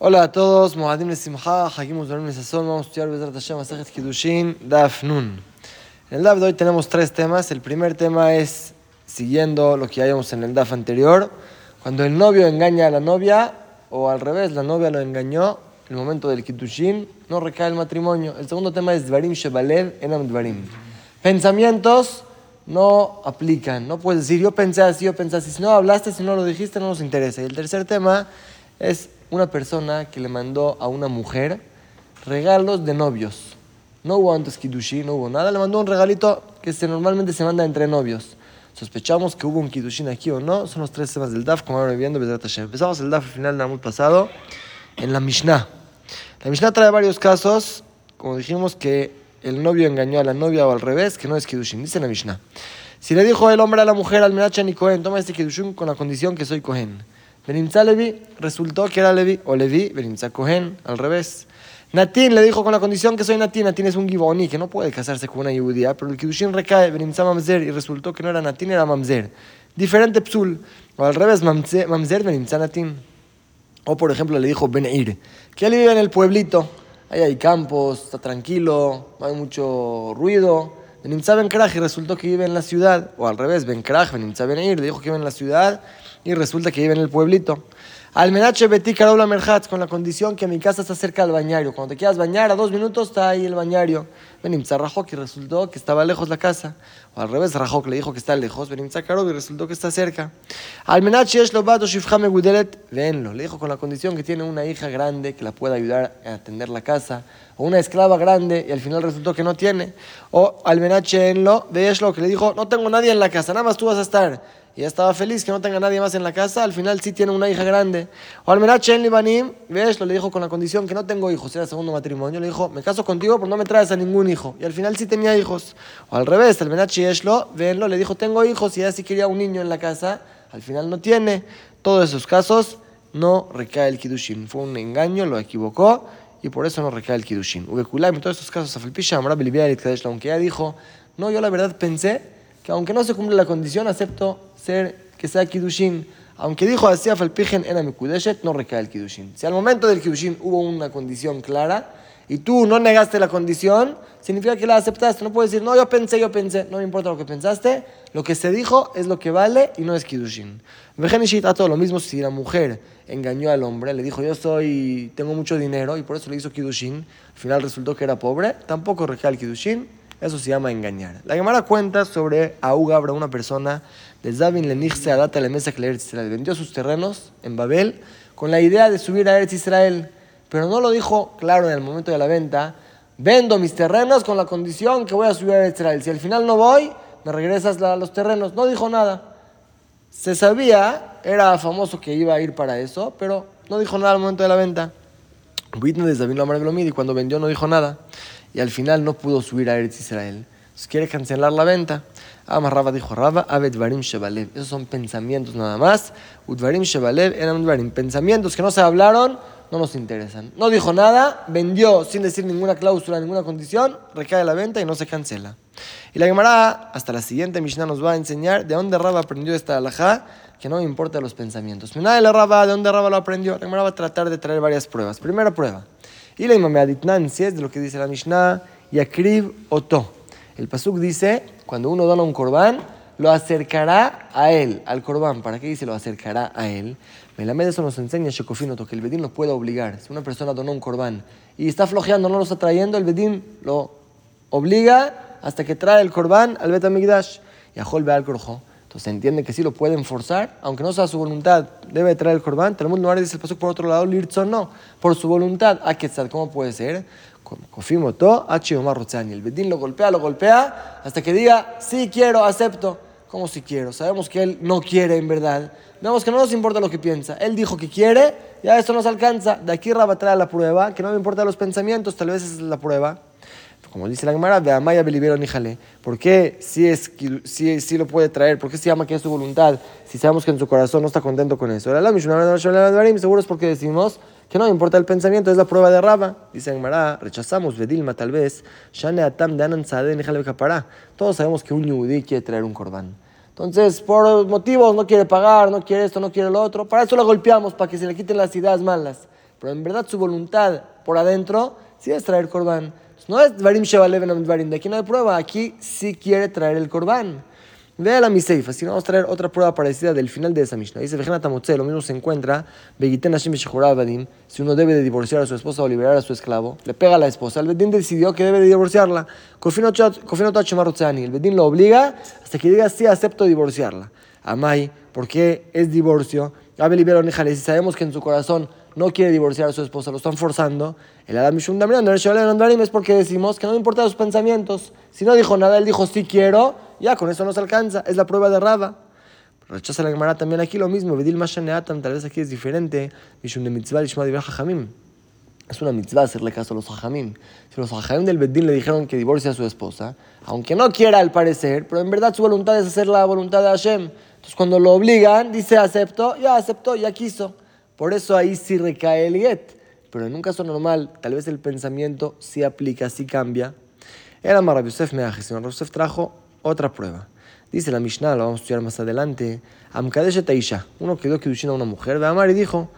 Hola a todos, Moadim Simcha, Hakim Uzdorim Sasson, vamos a estudiar Bezrat Hashem Masachet Kiddushin, Daf Nun. En el Daf de hoy tenemos tres temas. El primer tema es, siguiendo lo que ya vimos en el Daf anterior, cuando el novio engaña a la novia, o al revés, la novia lo engañó, en el momento del Kiddushin, no recae el matrimonio. El segundo tema es Dvarim Shebalev Enam Dvarim. Pensamientos no aplican, no puedes decir yo pensé así, yo pensé así. Si no hablaste, si no lo dijiste, no nos interesa. Y el tercer tema es una persona que le mandó a una mujer regalos de novios. No hubo antes Kidushin, no hubo nada. Le mandó un regalito que se, normalmente se manda entre novios. Sospechamos que hubo un Kidushin aquí o no. Son los tres temas del DAF, como ahora viendo, Empezamos el DAF al final del pasado en la Mishnah. La Mishnah trae varios casos, como dijimos, que el novio engañó a la novia o al revés, que no es Kidushin. Dice la Mishnah. Si le dijo el hombre a la mujer, al Menacha ni Cohen, toma este Kidushin con la condición que soy Cohen. Benimza Levi, resultó que era Levi, o Levi, Benimza Cohen, al revés. Natín le dijo con la condición que soy Natín, Natín es un Giboni, que no puede casarse con una judía, pero el Kidushin recae, Benimza Mamzer, y resultó que no era Natín, era Mamzer. Diferente psul, o al revés, Mamzer, Benimza Natín. O por ejemplo le dijo Beneir, que él vive en el pueblito, ahí hay campos, está tranquilo, no hay mucho ruido. Benimza Ben y resultó que vive en la ciudad, o al revés, Ben Krach, Benimza Beneir, le dijo que vive en la ciudad y resulta que vive en el pueblito. Almenache Betí Carola Merhatz, con la condición que mi casa está cerca del bañario. Cuando te quieras bañar, a dos minutos está ahí el bañario. Benimza Rajok y resultó que estaba lejos la casa. O al revés, Rajok le dijo que está lejos. Benimza Karov y resultó que está cerca. Almenache Eshlobato Shifhame Gudelet, venlo. Le dijo con la condición que tiene una hija grande que la pueda ayudar a atender la casa. O una esclava grande y al final resultó que no tiene. O Almenache Enlo, Eshlo, que le dijo, no tengo nadie en la casa, nada más tú vas a estar y ya estaba feliz que no tenga nadie más en la casa, al final sí tiene una hija grande. O al Libanim, ves, le dijo con la condición que no tengo hijos, era segundo matrimonio, le dijo, me caso contigo, pero no me traes a ningún hijo. Y al final sí tenía hijos. O al revés, al Menachi Eshlo, venlo, le dijo, tengo hijos y ya sí quería un niño en la casa, al final no tiene. Todos esos casos no recae el Kidushin. Fue un engaño, lo equivocó y por eso no recae el Kidushin. en todos estos casos, aunque ya dijo, no, yo la verdad pensé que aunque no se cumple la condición, acepto ser que sea Kidushin. Aunque dijo así, Falpigen era mi Kudeshet, no recae el Kidushin. Si al momento del Kidushin hubo una condición clara y tú no negaste la condición, significa que la aceptaste. No puedes decir, no, yo pensé, yo pensé. No me importa lo que pensaste. Lo que se dijo es lo que vale y no es Kidushin. a todo lo mismo si la mujer engañó al hombre, le dijo, yo soy, tengo mucho dinero y por eso le hizo Kidushin. Al final resultó que era pobre. Tampoco recae el Kidushin eso se llama engañar. La Gemara cuenta sobre Augabra, una persona de Zabin Lenixse Adata le Mesa Israel. Vendió sus terrenos en Babel con la idea de subir a Eretz Israel, pero no lo dijo claro en el momento de la venta. Vendo mis terrenos con la condición que voy a subir a Eretz Israel. Si al final no voy, me regresas a los terrenos. No dijo nada. Se sabía, era famoso que iba a ir para eso, pero no dijo nada al momento de la venta. Y cuando vendió no dijo nada y al final no pudo subir a Eretz Israel. Entonces quiere cancelar la venta. Ama Raba dijo Raba, Abedvarim Shebalev. Esos son pensamientos nada más. Udvarim Shebalev eran Udvarim. Pensamientos que no se hablaron, no nos interesan. No dijo nada, vendió sin decir ninguna cláusula, ninguna condición, recae la venta y no se cancela. Y la Gemara, hasta la siguiente Mishnah, nos va a enseñar de dónde Raba aprendió esta alajá, que no importa los pensamientos. Mina de la Raba, de dónde Raba lo aprendió. La Gemara va a tratar de traer varias pruebas. Primera prueba. Y la imam si es de lo que dice la Mishnah, Yakrib Oto. El Pasuk dice, cuando uno dona un corbán, lo acercará a él, al corbán. ¿Para qué dice lo acercará a él? Melamed eso nos enseña Shekofinoto, que el Bedín lo puede obligar. Si una persona donó un corbán y está flojeando, no lo está trayendo, el Bedín lo obliga hasta que trae el corbán al Betamigdash. Y a al Corjo. Entonces se entiende que sí lo pueden forzar, aunque no sea su voluntad, debe traer el corbán. Tenemos lugar dice el paso por otro lado, Lirtzon no, por su voluntad. ¿A qué ¿Cómo puede ser? Confirmo todo, y El Bedín lo golpea, lo golpea, hasta que diga, sí quiero, acepto. ¿Cómo si quiero? Sabemos que él no quiere en verdad. Vemos que no nos importa lo que piensa. Él dijo que quiere, ya esto nos alcanza. De aquí Rabba trae la prueba, que no me importa los pensamientos, tal vez esa es la prueba como dice la Gemara, de Amaya Belibero Nijale. ¿Por qué si, es, si, si lo puede traer? ¿Por qué se llama que es su voluntad? Si sabemos que en su corazón no está contento con eso. Seguro es porque decimos que no importa el pensamiento, es la prueba de Raba. Dice Gemara, rechazamos Bedilma tal vez. Todos sabemos que un yudí quiere traer un corbán. Entonces, por motivos, no quiere pagar, no quiere esto, no quiere lo otro. Para eso lo golpeamos, para que se le quiten las ideas malas. pero en verdad su voluntad por adentro sí es traer corbán. No es Dvarim Shevaleven Dvarim, de aquí no hay prueba, aquí sí quiere traer el corbán. Ve la miseifa, si no vamos a traer otra prueba parecida del final de esa Mishnah. Dice, lo mismo se encuentra, si uno debe de divorciar a su esposa o liberar a su esclavo, le pega a la esposa, el Bedín decidió que debe de divorciarla. El Bedín lo obliga hasta que diga, sí, acepto divorciarla. Amai, ¿por qué es divorcio? Si sabemos que en su corazón no quiere divorciar a su esposa, lo están forzando, el Adam Mishum es porque decimos que no importa sus pensamientos. Si no dijo nada, él dijo sí quiero, ya con eso no se alcanza, es la prueba de Raba. Rechaza la Gemara también aquí lo mismo, Vedil Mashaneatam, tal vez aquí es diferente, Mishum de Mitzvah Lishma. Es una mitzvah hacerle caso a los hajamim. Si los hajamim del Bedín le dijeron que divorcie a su esposa, aunque no quiera al parecer, pero en verdad su voluntad es hacer la voluntad de Hashem. Entonces cuando lo obligan, dice acepto, ya aceptó, ya quiso. Por eso ahí sí recae el get. Pero en un caso normal, tal vez el pensamiento sí aplica, sí cambia. Era Marab Yosef Meajes. Yosef trajo otra prueba. Dice la Mishnah, lo vamos a estudiar más adelante. Amkadesh Taisha. Uno quedó Kidushin a una mujer. Ve Amar y dijo: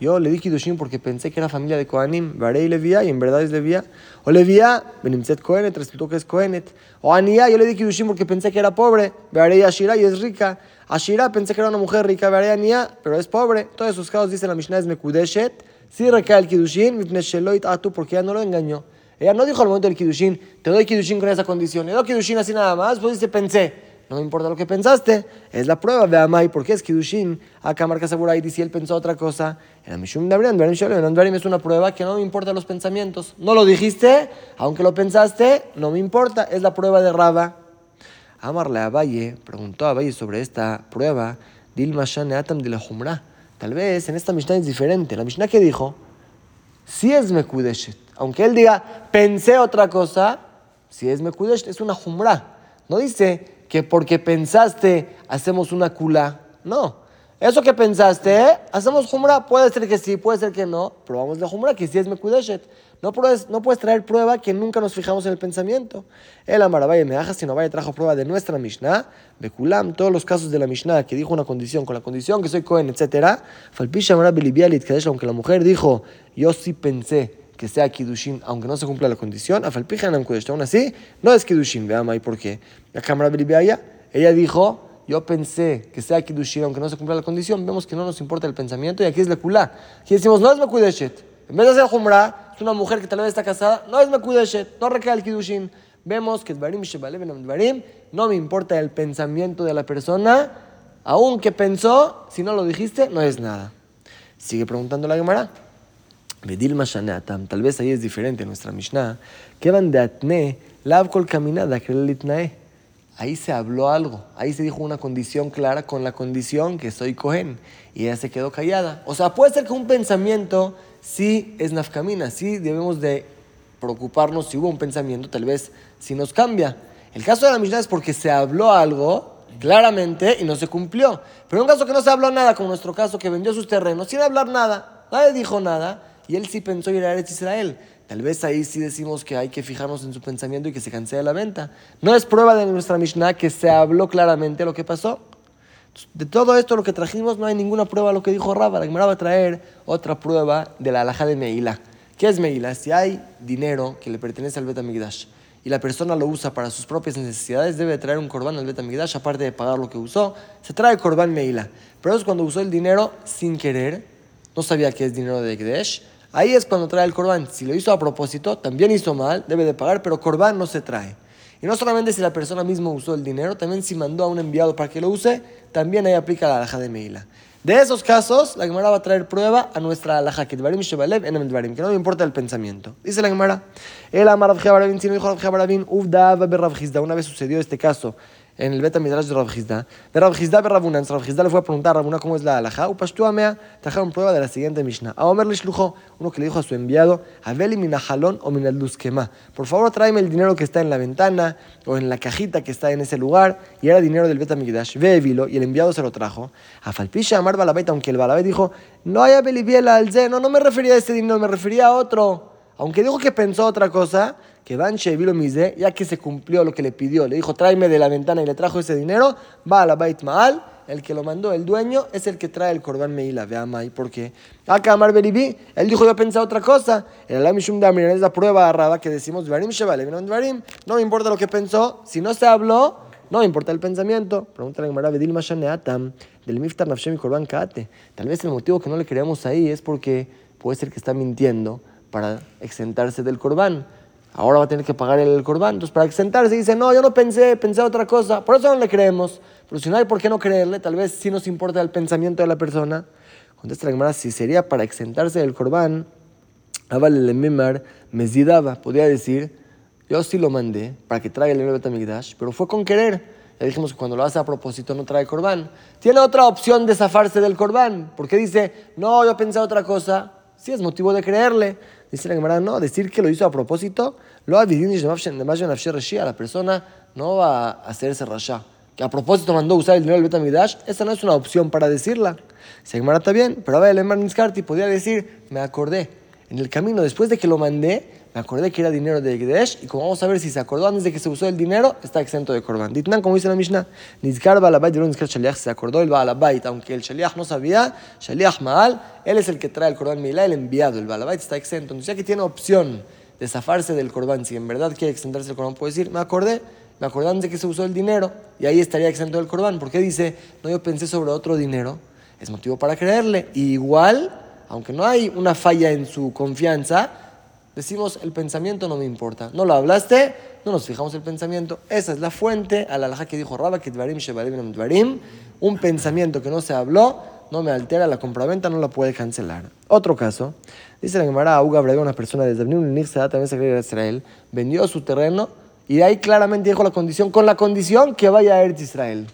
Yo le di Kidushin porque pensé que era familia de Kohanim. Varei Levia y en verdad es Levia. O Levia, Benimzet Kohenet, resultó que es Kohenet. O Ania, yo le di Kidushin porque pensé que era pobre. Varei Ashira y es rica. Ashira pensé que era una mujer rica, Nia, pero es pobre. Todos esos casos dice la Mishnah es Mekudeshet. Si recae el Kiddushin, Atu, porque ella no lo engañó. Ella no dijo al momento del Kiddushin, te doy Kiddushin con esa condición. Le doy Kiddushin así nada más, pues dice, pensé. No me importa lo que pensaste, es la prueba de Amai, porque es Kiddushin. Acá marca Segura y si él pensó otra cosa. Era Mishum Dabrian, Dabrian es una prueba que no me importa los pensamientos. No lo dijiste, aunque lo pensaste, no me importa, es la prueba de Raba. Amarle a Valle, preguntó a Valle sobre esta prueba, Dilma Atam de la Jumra. Tal vez en esta Mishnah es diferente. La Mishnah que dijo, si es Mekudeshet, aunque él diga, pensé otra cosa, si es Mekudeshet, es una Jumra. No dice que porque pensaste hacemos una kula. No. Eso que pensaste, hacemos Jumra. Puede ser que sí, puede ser que no, pero vamos de Jumra, que si es Mekudeshet. No puedes, no puedes traer prueba que nunca nos fijamos en el pensamiento. El Amarabaya Meaja, si no vaya, trajo prueba de nuestra Mishnah, Bekulam, todos los casos de la Mishnah que dijo una condición, con la condición que soy Cohen, etc. Falpisha Kadesh, aunque la mujer dijo, yo sí pensé que sea Kidushin, aunque no se cumpla la condición, aún así, no es Kidushin, veamos ahí por qué. La cámara ella dijo, yo pensé que sea Kidushin, aunque no se cumpla la condición, vemos que no nos importa el pensamiento y aquí es la Kula. Aquí decimos, no es Mekudeshet. En vez de hacer Jumra, es una mujer que tal vez está casada, no es Mekudeshet, no recae el Kidushin. Vemos que Dvarim Dvarim, no me importa el pensamiento de la persona, aunque pensó, si no lo dijiste, no es nada. Sigue preguntando la Gemara. Bedil Mashaneatam, tal vez ahí es diferente nuestra Mishnah. Que van de Atne, Lav Kol Kaminada, Ahí se habló algo, ahí se dijo una condición clara con la condición que soy Cohen. Y ella se quedó callada. O sea, puede ser que un pensamiento sí es nafkamina, sí debemos de preocuparnos si hubo un pensamiento, tal vez si nos cambia. El caso de la Mishnah es porque se habló algo claramente y no se cumplió. Pero en un caso que no se habló nada, como nuestro caso que vendió sus terrenos sin hablar nada, nadie dijo nada y él sí pensó ir a Eretz Israel. Tal vez ahí sí decimos que hay que fijarnos en su pensamiento y que se cancele la venta. No es prueba de nuestra Mishnah que se habló claramente lo que pasó. De todo esto lo que trajimos no hay ninguna prueba de lo que dijo Rabba. La Gemara va a traer otra prueba de la alhaja de Meila. ¿Qué es Meila? Si hay dinero que le pertenece al Betamigdash y la persona lo usa para sus propias necesidades, debe traer un corbán al Betamigdash, aparte de pagar lo que usó, se trae corbán Meila. Pero es cuando usó el dinero sin querer, no sabía que es dinero de Gdesh, ahí es cuando trae el corbán. Si lo hizo a propósito, también hizo mal, debe de pagar, pero corbán no se trae. Y no solamente si la persona misma usó el dinero, también si mandó a un enviado para que lo use, también ahí aplica la alhaja de Meila. De esos casos, la Gemara va a traer prueba a nuestra alhaja, que dvarim shebalev que no me importa el pensamiento. Dice la Gemara, el Una vez sucedió este caso en el Beta Midrash de Rav Gizda. De Rav Gizda Rabunan. Rav Gizda le fue a preguntar a Rabuna cómo es la alhaja. Upashtu amea, trajeron prueba de la siguiente Mishnah. A Omer le uno que le dijo a su enviado, Aveli minajalón o minadluskema. Por favor, tráeme el dinero que está en la ventana o en la cajita que está en ese lugar. Y era dinero del Beta Midrash. Ve vilo, y el enviado se lo trajo. A Falpisha Amar Balabait, aunque el Balabait dijo, no hay Abelibiela al No, no me refería a este dinero, me refería a otro. Aunque dijo que pensó otra cosa, que Van Shevilo Mize, ya que se cumplió lo que le pidió, le dijo, tráeme de la ventana y le trajo ese dinero, va a la Bait Maal, el que lo mandó, el dueño, es el que trae el Corban Meila. Vea, Mai, ¿por qué? Acá Amar Beribí, él dijo, yo pensé otra cosa. El Alamishum Damir es la prueba agarrada que decimos, no me importa lo que pensó, si no se habló, no me importa el pensamiento. Pregunta la Gemara, Vedil Mashaneatam, del Miftar Nafshem y Corban Kaate. Tal vez el motivo que no le creamos ahí es porque puede ser que está mintiendo para exentarse del Corban ahora va a tener que pagar el corbán. Entonces, para exentarse, dice, no, yo no pensé, pensé otra cosa. Por eso no le creemos. Pero si no hay por qué no creerle, tal vez sí nos importa el pensamiento de la persona. Contesta la Gemara, si sería para exentarse del corbán, le Mimar Mezidaba. Podría decir, yo sí lo mandé para que traiga el Betamigdash, pero fue con querer. Ya dijimos que cuando lo hace a propósito no trae corbán. Tiene otra opción de zafarse del corbán. Porque dice, no, yo pensé otra cosa. Sí es motivo de creerle. Dice la Gemara, no, decir que lo hizo a propósito, lo ha la persona no va a hacerse rasha. Que a propósito mandó usar el dinero del Betamidash, esa no es una opción para decirla. Si Gemara está bien, pero a ver, el podría decir, me acordé, en el camino, después de que lo mandé, me acordé que era dinero de Gdesh y como vamos a ver si se acordó antes de que se usó el dinero, está exento de Korban. Ditnan, como dice la Mishnah, Nizkar Balabait, Nizkar Shaliach, se acordó el Balabait, aunque el Shaliach no sabía, Shaliach Maal, él es el que trae el Korban Milá, el enviado, el Balabait está exento. Entonces ya que tiene opción de zafarse del Korban, si en verdad quiere extenderse el Korban, puede decir, me acordé, me acordé antes de que se usó el dinero y ahí estaría exento del Korban. ¿Por qué dice, no, yo pensé sobre otro dinero? Es motivo para creerle. Y igual, aunque no hay una falla en su confianza, decimos el pensamiento no me importa. No lo hablaste, no nos fijamos el pensamiento. Esa es la fuente a la alhaja que dijo Rabba, que dvarim un pensamiento que no se habló, no me altera la compraventa, no la puede cancelar. Otro caso, dice la Gemara, Auga una persona desde también se cree Israel, vendió su terreno y ahí claramente dijo la condición, con la condición que vaya a Eretz Israel.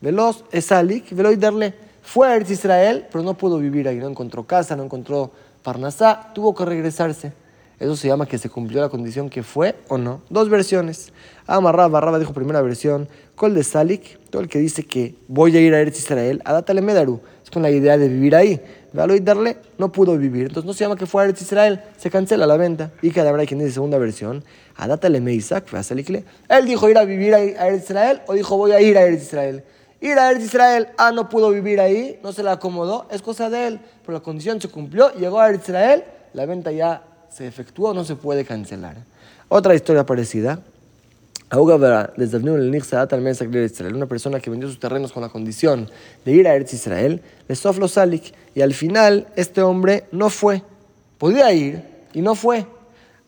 Veloz, Esalik, veloz darle. Fue a Eretz Israel, pero no pudo vivir ahí, no encontró casa, no encontró Parnasá, tuvo que regresarse. Eso se llama que se cumplió la condición que fue o no. Dos versiones. Amarraba, Barraba dijo primera versión. Col de Salik, todo el que dice que voy a ir a Eretz Israel, Adátale Medaru. Es con la idea de vivir ahí. Véalo y darle, no pudo vivir. Entonces no se llama que fue a Eretz Israel, se cancela la venta. Y cada hay quien dice segunda versión. Adátale Meisak, Él dijo ir a vivir a Eretz Israel o dijo voy a ir a Eretz Israel. Ir a Eretz Israel, ah, no pudo vivir ahí, no se le acomodó, es cosa de él. Pero la condición se cumplió, llegó a Eretz Israel, la venta ya se efectuó, no se puede cancelar. Otra historia parecida. Una persona que vendió sus terrenos con la condición de ir a Eretz Israel, le soflo salik, y al final este hombre no fue. Podía ir y no fue.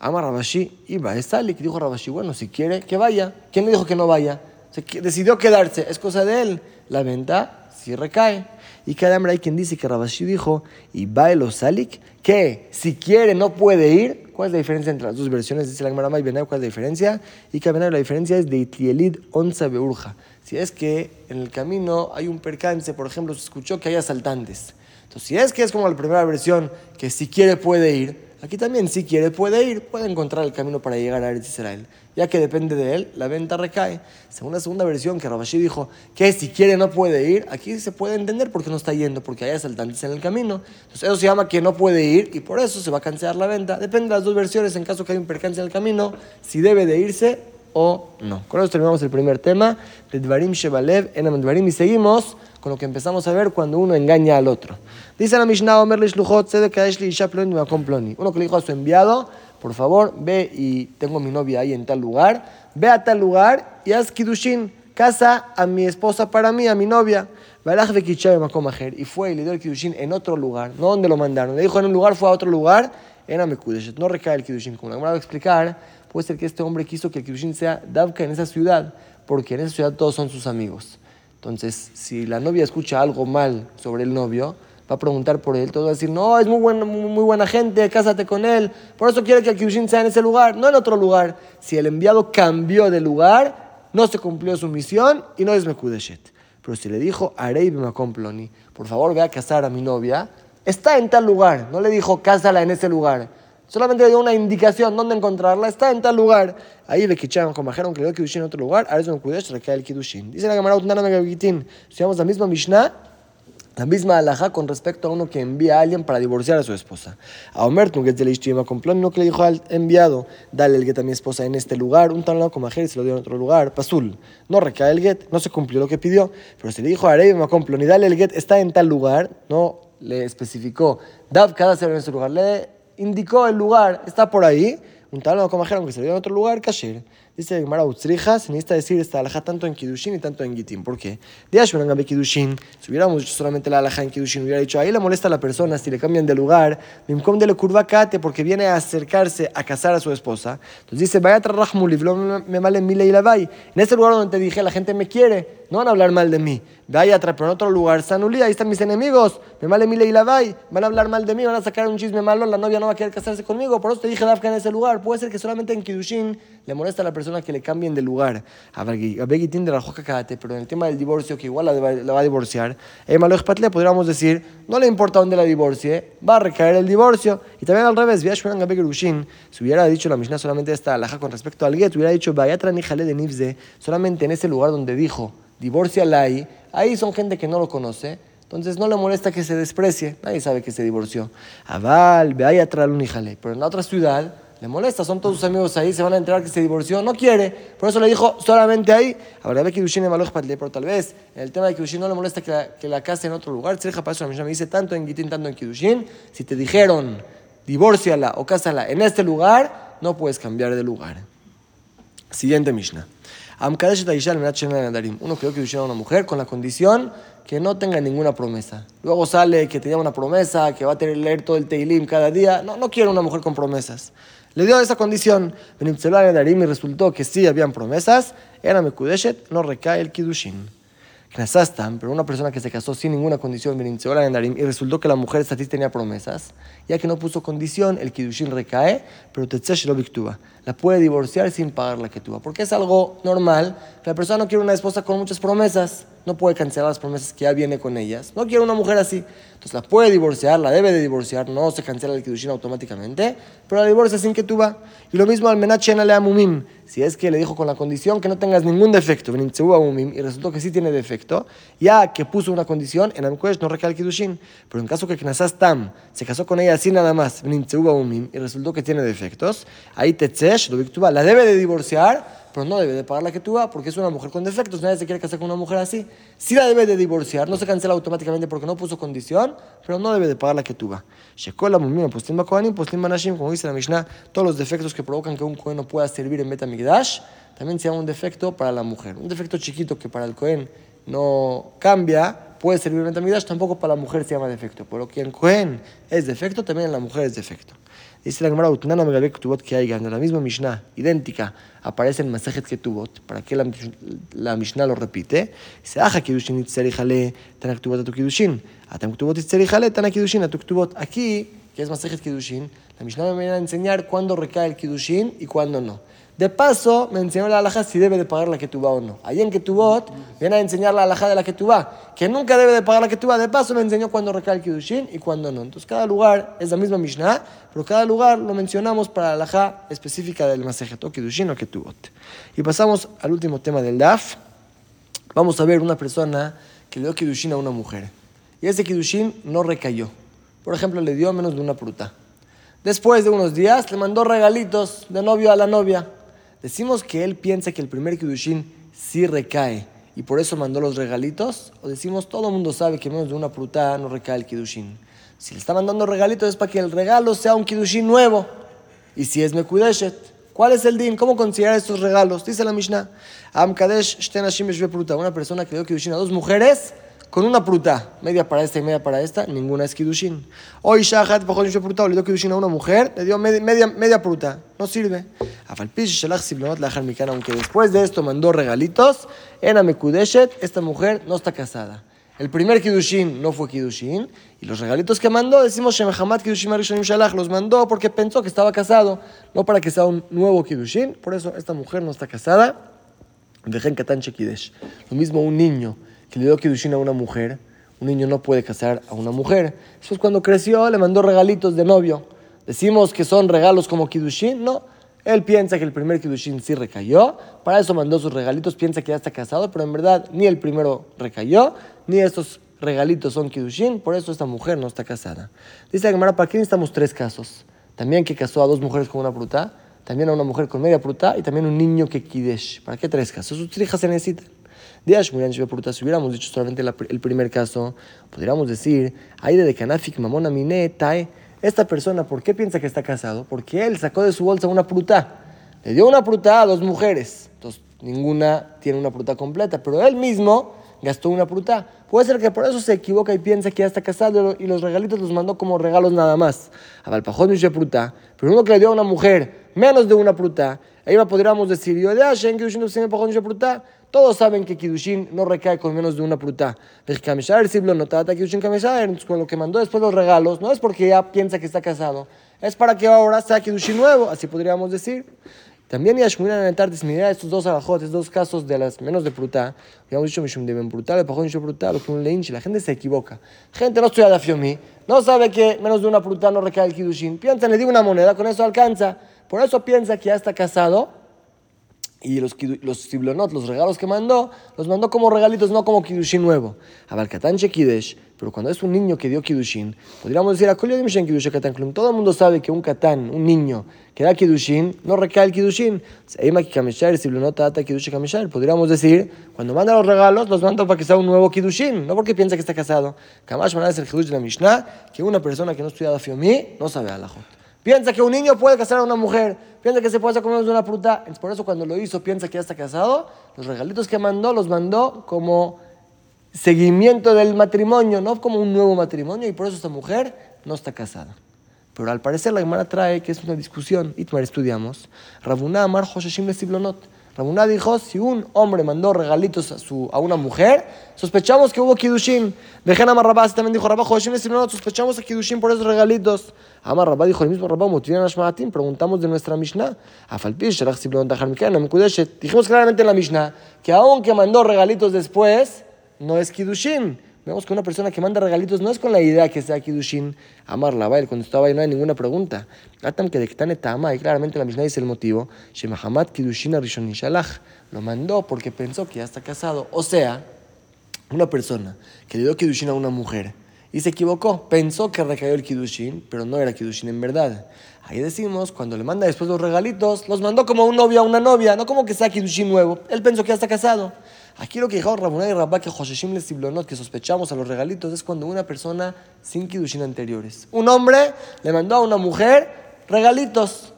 Ama Rabashi va a Salik. Dijo Rabashi, bueno, si quiere, que vaya. ¿Quién le dijo que no vaya? Se decidió quedarse, es cosa de él. La venta sí recae. Y cada hombre hay quien dice que Rabashi dijo, y Baelo Salik, que si quiere no puede ir. ¿Cuál es la diferencia entre las dos versiones? Dice la Gemara y ¿cuál es la diferencia? Y que la diferencia es de Itlielid Onza Beurja. Si es que en el camino hay un percance, por ejemplo, se escuchó que hay asaltantes. Entonces, si es que es como la primera versión, que si quiere puede ir, Aquí también, si quiere, puede ir, puede encontrar el camino para llegar a Eretz Israel. Ya que depende de él, la venta recae. Según la segunda versión, que Rabashi dijo que si quiere no puede ir, aquí se puede entender por qué no está yendo, porque hay asaltantes en el camino. Entonces, eso se llama que no puede ir y por eso se va a cancelar la venta. Depende de las dos versiones, en caso que haya un percance en el camino, si debe de irse o no. Con eso terminamos el primer tema de Dvarim Shebalev en Dvarim y seguimos con lo que empezamos a ver cuando uno engaña al otro. Dice la Mishnah, Omer Uno que le dijo a su enviado, por favor, ve y tengo mi novia ahí en tal lugar, ve a tal lugar y haz Kidushin, casa a mi esposa para mí, a mi novia. Y fue y le dio el Kidushin en otro lugar, no donde lo mandaron. Le dijo en un lugar, fue a otro lugar, era Mekudeshet. No recae el Kidushin. Como la voy a explicar, puede ser que este hombre quiso que el Kidushin sea Davka en esa ciudad, porque en esa ciudad todos son sus amigos. Entonces, si la novia escucha algo mal sobre el novio, va a preguntar por él, todo va a decir, no, es muy buena, muy buena gente, cásate con él. Por eso quiere que el Kyushin sea en ese lugar, no en otro lugar. Si el enviado cambió de lugar, no se cumplió su misión y no es Mekudeshet. Pero si le dijo, Arei Ploni, por favor ve a casar a mi novia, está en tal lugar. No le dijo, cásala en ese lugar. Solamente le dio una indicación dónde encontrarla. Está en tal lugar. Ahí que como dijeron que le dio Kidushin en otro lugar. Ahora es un Kudesh, recae el Kidushin. Dice la Gemara Utnana Megavitin. Si vamos la misma Mishnah, La misma alhaja con respecto a uno que envía a alguien para divorciar a su esposa. A Omer, que de la complón, no que le dijo al enviado, dale el get a mi esposa en este lugar, un tal como y se lo dio en otro lugar, pasul. No recae el get, no se cumplió lo que pidió, pero se le dijo a Arey, me complón, y dale el get, está en tal lugar, no le especificó, Dav cada ser en ese lugar, le indicó el lugar, está por ahí, un tal como aunque se dio en otro lugar, kasher. Dice Gemara Utzrija, se necesita decir esta alhaja tanto en Kiddushin y tanto en Gitim. ¿Por qué? De Kiddushin, si hubiéramos dicho solamente la alhaja en Kiddushin, hubiera dicho, ahí le molesta a la persona si le cambian de lugar, Mimkom de le curvacate, porque viene a acercarse a casar a su esposa. Entonces dice, vaya a me male mile y En este lugar donde te dije, la gente me quiere, no van a hablar mal de mí. Vaya a pero en otro lugar, Sanulí, ahí están mis enemigos, me male mile y la van a hablar mal de mí, van a sacar un chisme malo, la novia no va a querer casarse conmigo, por eso te dije, Dafka en ese lugar. Puede ser que solamente en Kiddushin le molesta a la persona que le cambien de lugar. A Begitín de la pero en el tema del divorcio, que igual la, va a divorciar, Emaloch Patle podríamos decir, no le importa dónde la divorcie, va a recaer el divorcio. Y también al revés, si hubiera dicho la Mishnah solamente esta alhaja con respecto al get, hubiera dicho, Vayatra Nijale de Nivze, solamente en ese lugar donde dijo, la ahí, ahí son gente que no lo conoce. Entonces no le molesta que se desprecie, nadie sabe que se divorció. Aval, Vayatra Lunijale. Pero en la otra ciudad, le molesta, son todos sus amigos ahí, se van a enterar que se divorció, no quiere, por eso le dijo solamente ahí. Ahora ve que pero tal vez el tema de Kiddushin no le molesta que la, que case en otro lugar. Se para eso la me dice tanto en Gitín, tanto en Kiddushin. Si te dijeron, divórciala o cásala en este lugar, no puedes cambiar de lugar. Siguiente Mishnah. Uno creo que a una mujer con la condición que no tenga ninguna promesa. Luego sale que tenía una promesa, que va a tener leer todo el Teilim cada día. No, no quiero una mujer con promesas. Le dio esa condición. Y resultó que sí habían promesas. Era Mekudeshet, no recae el Kidushin. Pero una persona que se casó sin ninguna condición, y resultó que la mujer esta tenía promesas, ya que no puso condición, el Kidushin recae, pero lo victúa. La puede divorciar sin pagar la tuvo. Porque es algo normal que la persona no quiere una esposa con muchas promesas no puede cancelar las promesas que ya viene con ellas. No quiere una mujer así. Entonces la puede divorciar, la debe de divorciar, no se cancela el Kiddushin automáticamente, pero la divorcia sin que tú va. Y lo mismo al Menachena le Mumim. Si es que le dijo con la condición que no tengas ningún defecto, y resultó que sí tiene defecto, ya que puso una condición, en Amkuesh no recae el Kiddushin. Pero en caso que Knasas Tam se casó con ella así nada más, y resultó que tiene defectos, ahí Tetzesh, la debe de divorciar pero no debe de pagar la que tú porque es una mujer con defectos. Nadie se quiere casar con una mujer así. Sí la debe de divorciar, no se cancela automáticamente porque no puso condición, pero no debe de pagar la que tú Shekola mumima postim bakoanim, postim banashim, como dice la Mishnah, todos los defectos que provocan que un cohen no pueda servir en Betamigdash, también se llama un defecto para la mujer. Un defecto chiquito que para el cohen no cambia, puede servir en Betamigdash, tampoco para la mujer se llama defecto. Pero que en cohen es defecto, también en la mujer es defecto. Dice la Gemara, Utnana Megabe Ketubot que hay la misma Mishnah, idéntica, aparece en Masejet Ketubot, para que la, la Mishnah lo repite. Dice, Aja Kidushin Itzerihale, Tana Ketubot a tu Kidushin, Atam Ketubot Itzerihale, Tana Kidushin a tu Ketubot. Aquí, que es Masejet Kidushin, la Mishnah me viene a enseñar cuándo recae el Kidushin y cuándo no. De paso, me enseñó la alhaja si debe de pagar la que tú o no. Ahí en que viene a enseñar la alhaja de la que tú que nunca debe de pagar la que tú De paso, me enseñó cuándo recae el Kiddushin y cuándo no. Entonces, cada lugar es la misma Mishnah, pero cada lugar lo mencionamos para la alhaja específica del Masejet, o Kiddushin o Ketubot. Y pasamos al último tema del DAF. Vamos a ver una persona que le dio Kiddushin a una mujer. Y ese Kiddushin no recayó. Por ejemplo, le dio menos de una fruta. Después de unos días, le mandó regalitos de novio a la novia decimos que él piensa que el primer Kiddushin sí recae y por eso mandó los regalitos, o decimos todo el mundo sabe que menos de una pruta no recae el Kiddushin. Si le está mandando regalitos es para que el regalo sea un Kiddushin nuevo. Y si es Mekudeshet, ¿cuál es el din? ¿Cómo considerar estos regalos? Dice la Mishnah, Am Kadesh Una persona que dio Kiddushin a dos mujeres con una pruta, media para esta y media para esta, ninguna es Kiddushin. Hoy Shahat bajó un pruta, le dio Kiddushin a una mujer, le dio media, media, media pruta, no sirve. Aunque después de esto mandó regalitos, en Amekudeshet, esta mujer no está casada. El primer Kiddushin no fue Kiddushin, y los regalitos que mandó, decimos Shemhamat Kiddushin Marishonim Shalach, los mandó porque pensó que estaba casado, no para que sea un nuevo Kiddushin, por eso esta mujer no está casada. Dejen Katan Lo mismo un niño que le dio Kiddushin a una mujer, un niño no puede casar a una mujer. Es cuando creció, le mandó regalitos de novio. Decimos que son regalos como Kiddushin, no. Él piensa que el primer Kiddushin sí recayó, para eso mandó sus regalitos, piensa que ya está casado, pero en verdad ni el primero recayó, ni estos regalitos son Kidushin, por eso esta mujer no está casada. Dice la Gemara, ¿para qué necesitamos tres casos? También que casó a dos mujeres con una pruta, también a una mujer con media pruta y también un niño que Kidesh. ¿Para qué tres casos? Sus hijas se necesitan. Muy pruta, si hubiéramos dicho solamente el primer caso, podríamos decir, hay de Kanafik Mamona Minetae, esta persona, ¿por qué piensa que está casado? Porque él sacó de su bolsa una pruta. Le dio una pruta a dos mujeres. Entonces, ninguna tiene una pruta completa, pero él mismo gastó una pruta. Puede ser que por eso se equivoca y piensa que ya está casado y los regalitos los mandó como regalos nada más. A Valpajón dice pruta, pero uno que le dio a una mujer menos de una pruta, ahí podríamos decir, yo de Hashem, que pruta, todos saben que Kidushin no recae con menos de una pruta. Con lo que mandó después los regalos, no es porque ya piensa que está casado, es para que ahora sea Kidushin nuevo, así podríamos decir. También Yashmunan en el Tartis, mira estos dos abajotes, dos casos de las menos de pruta. hemos dicho Mishum de Ben Pruta, le pagó Mishum Pruta, lo que un leinch, la gente se equivoca. Gente no estudia la Fiomi, no sabe que menos de una pruta no recae el Kidushin. Piensa, le digo una moneda, con eso alcanza. Por eso piensa que ya está casado y los, los siblonot, los regalos que mandó, los mandó como regalitos, no como kidushin nuevo. Abalkatan Kidesh, pero cuando es un niño que dio kidushin, podríamos decir, todo el mundo sabe que un katán, un niño que da kidushin, no recae el kidushin. Podríamos decir, cuando manda los regalos, los manda para que sea un nuevo kidushin, no porque piensa que está casado. Kamash es el kidush de la Mishnah, que una persona que no estudia Fiomi no sabe alajot. Piensa que un niño puede casar a una mujer, piensa que se puede hacer comer una fruta. Por eso cuando lo hizo piensa que ya está casado. Los regalitos que mandó los mandó como seguimiento del matrimonio, no como un nuevo matrimonio. Y por eso esta mujer no está casada. Pero al parecer la Gemara trae que es una discusión. Itmar estudiamos. Rabuná Amar Hoshashim Rabuná dijo, si un hombre mandó regalitos a, su, a una mujer, sospechamos que hubo Kidushin. Dején Amar Rabá, también dijo Rabá, sospechamos a Kidushin por esos regalitos. Amar Rabá dijo, el mismo Rabá, Motivian preguntamos de nuestra Mishnah. A Falpish, Dijimos claramente en la Mishnah que aunque mandó regalitos después, no es Kidushin. Vemos que una persona que manda regalitos no es con la idea que sea Kidushin amar la bail. Cuando estaba ahí no hay ninguna pregunta. Atam que de Tama, y claramente la Mishnah dice el motivo. Shemahamat Kidushin Arishon Shalach. Lo mandó porque pensó que ya está casado. O sea, una persona que le dio Kidushin a una mujer y se equivocó. Pensó que recayó el Kidushin, pero no era Kidushin en verdad. Ahí decimos, cuando le manda después los regalitos, los mandó como un novio a una novia, no como que sea Kidushin nuevo. Él pensó que ya está casado. Aquí lo que dijeron Rabuná y Rabá, que Josheshim le Siblonot, que sospechamos a los regalitos, es cuando una persona sin Kidushin anteriores. Un hombre le mandó a una mujer regalitos.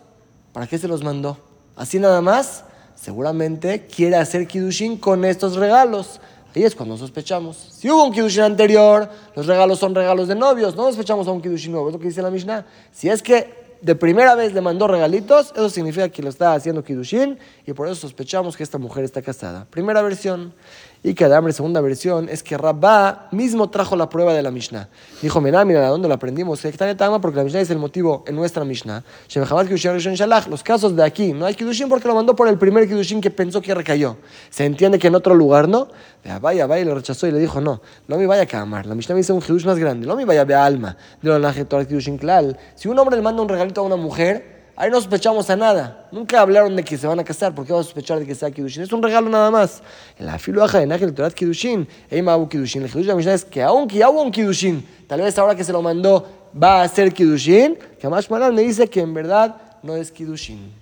¿Para qué se los mandó? Así nada más, seguramente quiere hacer Kidushin con estos regalos. Ahí es cuando sospechamos. Si hubo un Kidushin anterior, los regalos son regalos de novios, no sospechamos a un Kidushin nuevo, es lo que dice la Mishnah. Si es que de primera vez le mandó regalitos, eso significa que lo está haciendo Kidushin y por eso sospechamos que esta mujer está casada. Primera versión. Y que Adamre, segunda versión, es que Rabba mismo trajo la prueba de la Mishnah. Dijo, mira, mira, ¿de dónde lo aprendimos? Porque la Mishnah es el motivo en nuestra Mishnah. Los casos de aquí, no hay Kidushin porque lo mandó por el primer Kidushin que pensó que recayó. Se entiende que en otro lugar no. Vaya, vaya, lo rechazó y le dijo, no, no me vaya a amar. La Mishnah me dice un Kidush más grande. No me vaya a alma. De lo Klal. Si un hombre le manda un regalito a una mujer, Ahí no sospechamos a nada. Nunca hablaron de que se van a casar. ¿Por qué vamos a sospechar de que sea Kidushin? Es un regalo nada más. En la filuaja de Nájel Torat Kidushin, Eima Abu Kidushin. El Kidushin de la Mishnah es que aunque ya hubo un Kidushin, tal vez ahora que se lo mandó va a ser Kidushin, más Malan me dice que en verdad no es Kidushin.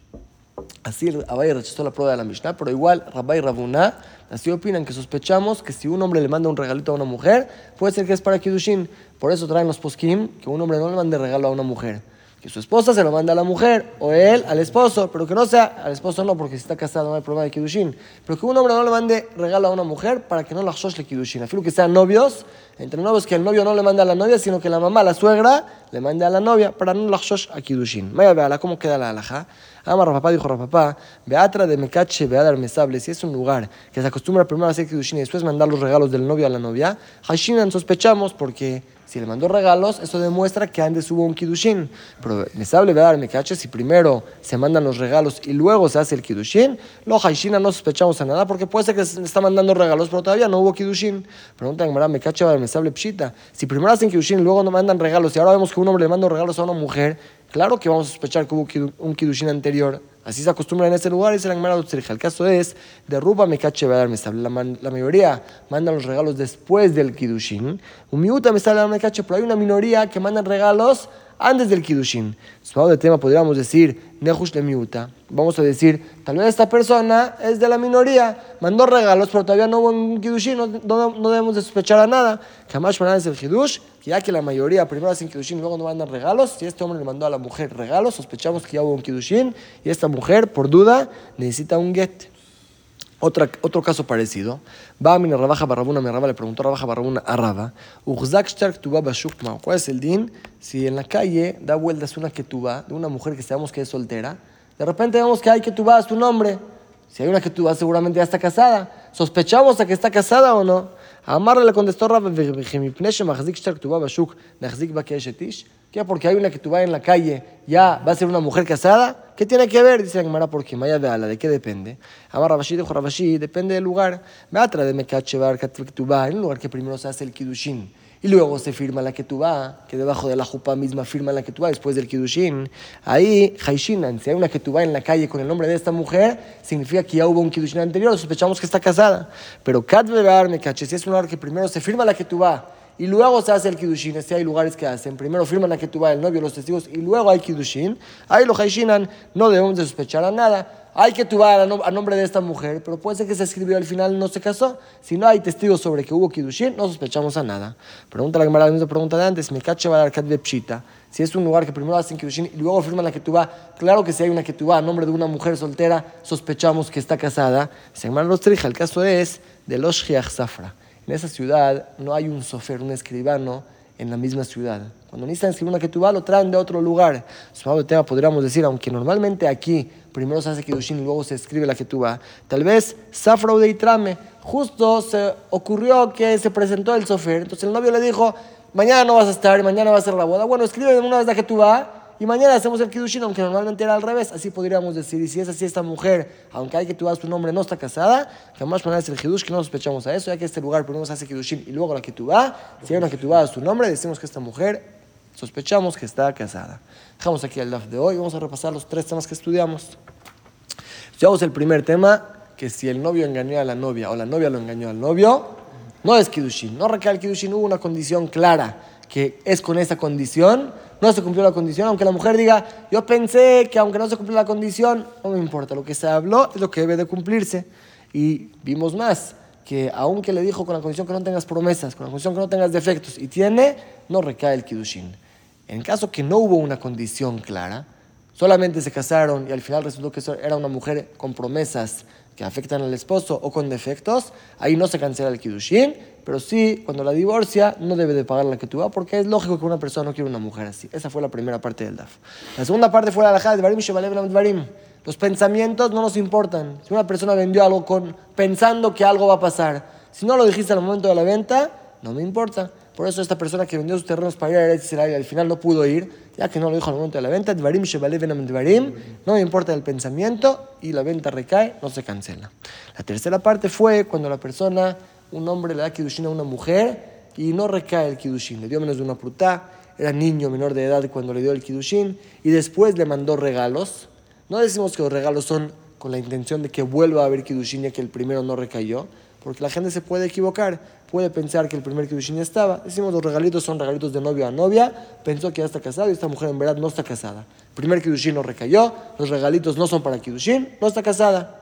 Así Abay rechazó la prueba de la Mishnah, pero igual Rabbi Rabuná, así opinan que sospechamos que si un hombre le manda un regalito a una mujer, puede ser que es para Kidushin. Por eso traen los poskim que un hombre no le mande regalo a una mujer que su esposa se lo manda a la mujer o él al esposo, pero que no sea al esposo no, porque si está casado no hay problema de kidushin, pero que un hombre no le mande regalo a una mujer para que no la le kidushin, afirmo que sean novios, entre novios que el novio no le manda a la novia, sino que la mamá, la suegra, le mande a la novia para no la a kidushin. Vaya, véala cómo queda la alhaja. Ama papá dijo papá, Beatra de Mecache, Beadar Mesable, si es un lugar que se acostumbra primero a hacer kidushin y después mandar los regalos del novio a la novia, Hashinan sospechamos porque si le mandó regalos, eso demuestra que antes hubo un kidushin. Pero me sabe dar me caché si primero se mandan los regalos y luego se hace el kidushin, lo haishina no sospechamos a nada porque puede ser que se está mandando regalos, pero todavía no hubo kidushin. Pregunta me caché me pshita. Si primero hacen kidushin y luego no mandan regalos y ahora vemos que un hombre le manda regalos a una mujer, claro que vamos a sospechar que hubo un kidushin anterior. Así se acostumbra en ese lugar se la El caso es, de Ruba me cache la, la mayoría manda los regalos después del kidushin. Un miuta me sale me cache, pero hay una minoría que mandan regalos antes del Kiddushin. Suave de tema podríamos decir, Nehush miuta. Vamos a decir, tal vez esta persona es de la minoría, mandó regalos, pero todavía no hubo un Kiddushin, no, no, debemos de sospechar a nada. Jamás es el Kiddush, ya que la mayoría primero hacen Kiddushin, luego no mandan regalos. Si este hombre le mandó a la mujer regalos, sospechamos que ya hubo un Kiddushin, y esta mujer, por duda, necesita un get. Otra, otro caso parecido. Va a mi Rabaja Barrabuna, mi le preguntó a Rabaja Barrabuna a Raba, ¿cuál es el din si en la calle da vueltas una ketubá de una mujer que sabemos que es soltera? De repente vemos que hay ketubá a su nombre. Si hay una ketubá, seguramente ya está casada. ¿Sospechamos a que está casada o no? Amarle le contestó Raba, ¿Qué? Porque hay una que vas en la calle, ya va a ser una mujer casada. ¿Qué tiene que ver? Dice la Gemara, porque Maya de Ala, ¿de qué depende? Amar Rabashi dijo Rabashi, depende del lugar. Me atra de Mekachevar, en un lugar que primero se hace el Kidushin y luego se firma la va, que debajo de la jupa misma firma la va después del Kidushin. Ahí, Haishinan, si hay una va en la calle con el nombre de esta mujer, significa que ya hubo un Kidushin anterior, sospechamos que está casada. Pero Katvevar, Mekache, si es un lugar que primero se firma la va y luego se hace el kiddushin. Si hay lugares que hacen, primero firman la tú el novio, los testigos, y luego hay kiddushin. Ahí lo haishinan, no debemos de sospechar a nada. Hay que tubar a nombre de esta mujer, pero puede ser que se escribió al final no se casó. Si no hay testigos sobre que hubo kiddushin, no sospechamos a nada. Pregunta la Gemara, la misma pregunta de antes, me cache va a dar pshita. Si es un lugar que primero hacen kiddushin y luego firman la tú claro que si hay una tú a nombre de una mujer soltera, sospechamos que está casada. Se los trija, el caso es de los Zafra. En esa ciudad no hay un sofer, un escribano en la misma ciudad. Cuando necesitan escribir una ketubá, lo traen de otro lugar. Su tema podríamos decir, aunque normalmente aquí primero se hace Kiddushin y luego se escribe la ketubá, tal vez Safra de Itrame, justo se ocurrió que se presentó el sofer. Entonces el novio le dijo, mañana no vas a estar, mañana va a ser la boda. Bueno, escribe una vez la ketubá y mañana hacemos el Kiddushin, aunque normalmente era al revés, así podríamos decir. Y si es así, esta mujer, aunque hay que tu su nombre, no está casada, jamás ponerse el Kiddush, que no sospechamos a eso, ya que este lugar primero hace Kiddushin y luego la que va, si hay una que a su nombre, decimos que esta mujer sospechamos que está casada. Dejamos aquí el DAF de hoy, vamos a repasar los tres temas que estudiamos. Estudiamos el primer tema, que si el novio engañó a la novia o la novia lo engañó al novio, no es Kiddushin, no recae el Kiddushin, hubo una condición clara, que es con esa condición no se cumplió la condición, aunque la mujer diga, yo pensé que aunque no se cumplió la condición, no me importa, lo que se habló es lo que debe de cumplirse. Y vimos más, que aunque le dijo con la condición que no tengas promesas, con la condición que no tengas defectos, y tiene, no recae el kidushin. En caso que no hubo una condición clara, solamente se casaron y al final resultó que era una mujer con promesas que afectan al esposo o con defectos, ahí no se cancela el kidushin, pero sí, cuando la divorcia, no debe de pagar la que tú porque es lógico que una persona no quiere una mujer así. Esa fue la primera parte del DAF. La segunda parte fue la alajada de Barim Dvarim. Los pensamientos no nos importan. Si una persona vendió algo con, pensando que algo va a pasar, si no lo dijiste al momento de la venta, no me importa. Por eso esta persona que vendió sus terrenos para ir a Eretz Israel al final no pudo ir, ya que no lo dijo al momento de la venta, Dvarim Dvarim, no me importa el pensamiento y la venta recae, no se cancela. La tercera parte fue cuando la persona, un hombre le da Kiddushin a una mujer y no recae el Kiddushin, le dio menos de una pruta, era niño menor de edad cuando le dio el Kiddushin y después le mandó regalos. No decimos que los regalos son con la intención de que vuelva a haber Kiddushin ya que el primero no recayó, porque la gente se puede equivocar, puede pensar que el primer Kiddushin estaba. Decimos los regalitos son regalitos de novio a novia, pensó que ya está casado y esta mujer en verdad no está casada. El primer Kiddushin no recayó, los regalitos no son para Kiddushin, no está casada.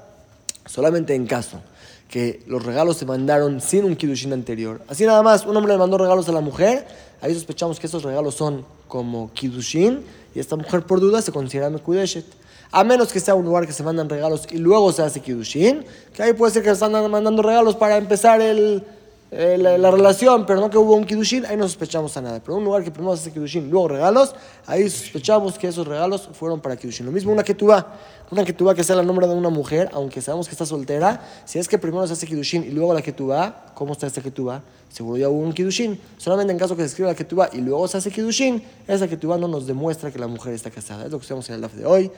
Solamente en caso que los regalos se mandaron sin un Kiddushin anterior. Así nada más, un hombre le mandó regalos a la mujer, ahí sospechamos que esos regalos son como Kiddushin y esta mujer por duda se considera Mekudeshet a menos que sea un lugar que se mandan regalos y luego se hace Kiddushin, que ahí puede ser que se están mandando regalos para empezar el, la, relación, pero no que hubo un Kiddushin, ahí no sospechamos a nada. Pero un lugar que primero hace Kiddushin, luego regalos, ahí sospechamos que esos regalos fueron para Kiddushin. Lo mismo una vas una tú que sea el nombre de una mujer, aunque sabemos que está soltera, si es que primero se hace Kiddushin y luego la tú ¿cómo está esta tú Seguro ya hubo un Kiddushin. Solamente en caso que se escriba la tú y luego se hace Kiddushin, esa tú no nos demuestra que la mujer está casada. Es lo que estamos en el DAF de hoy.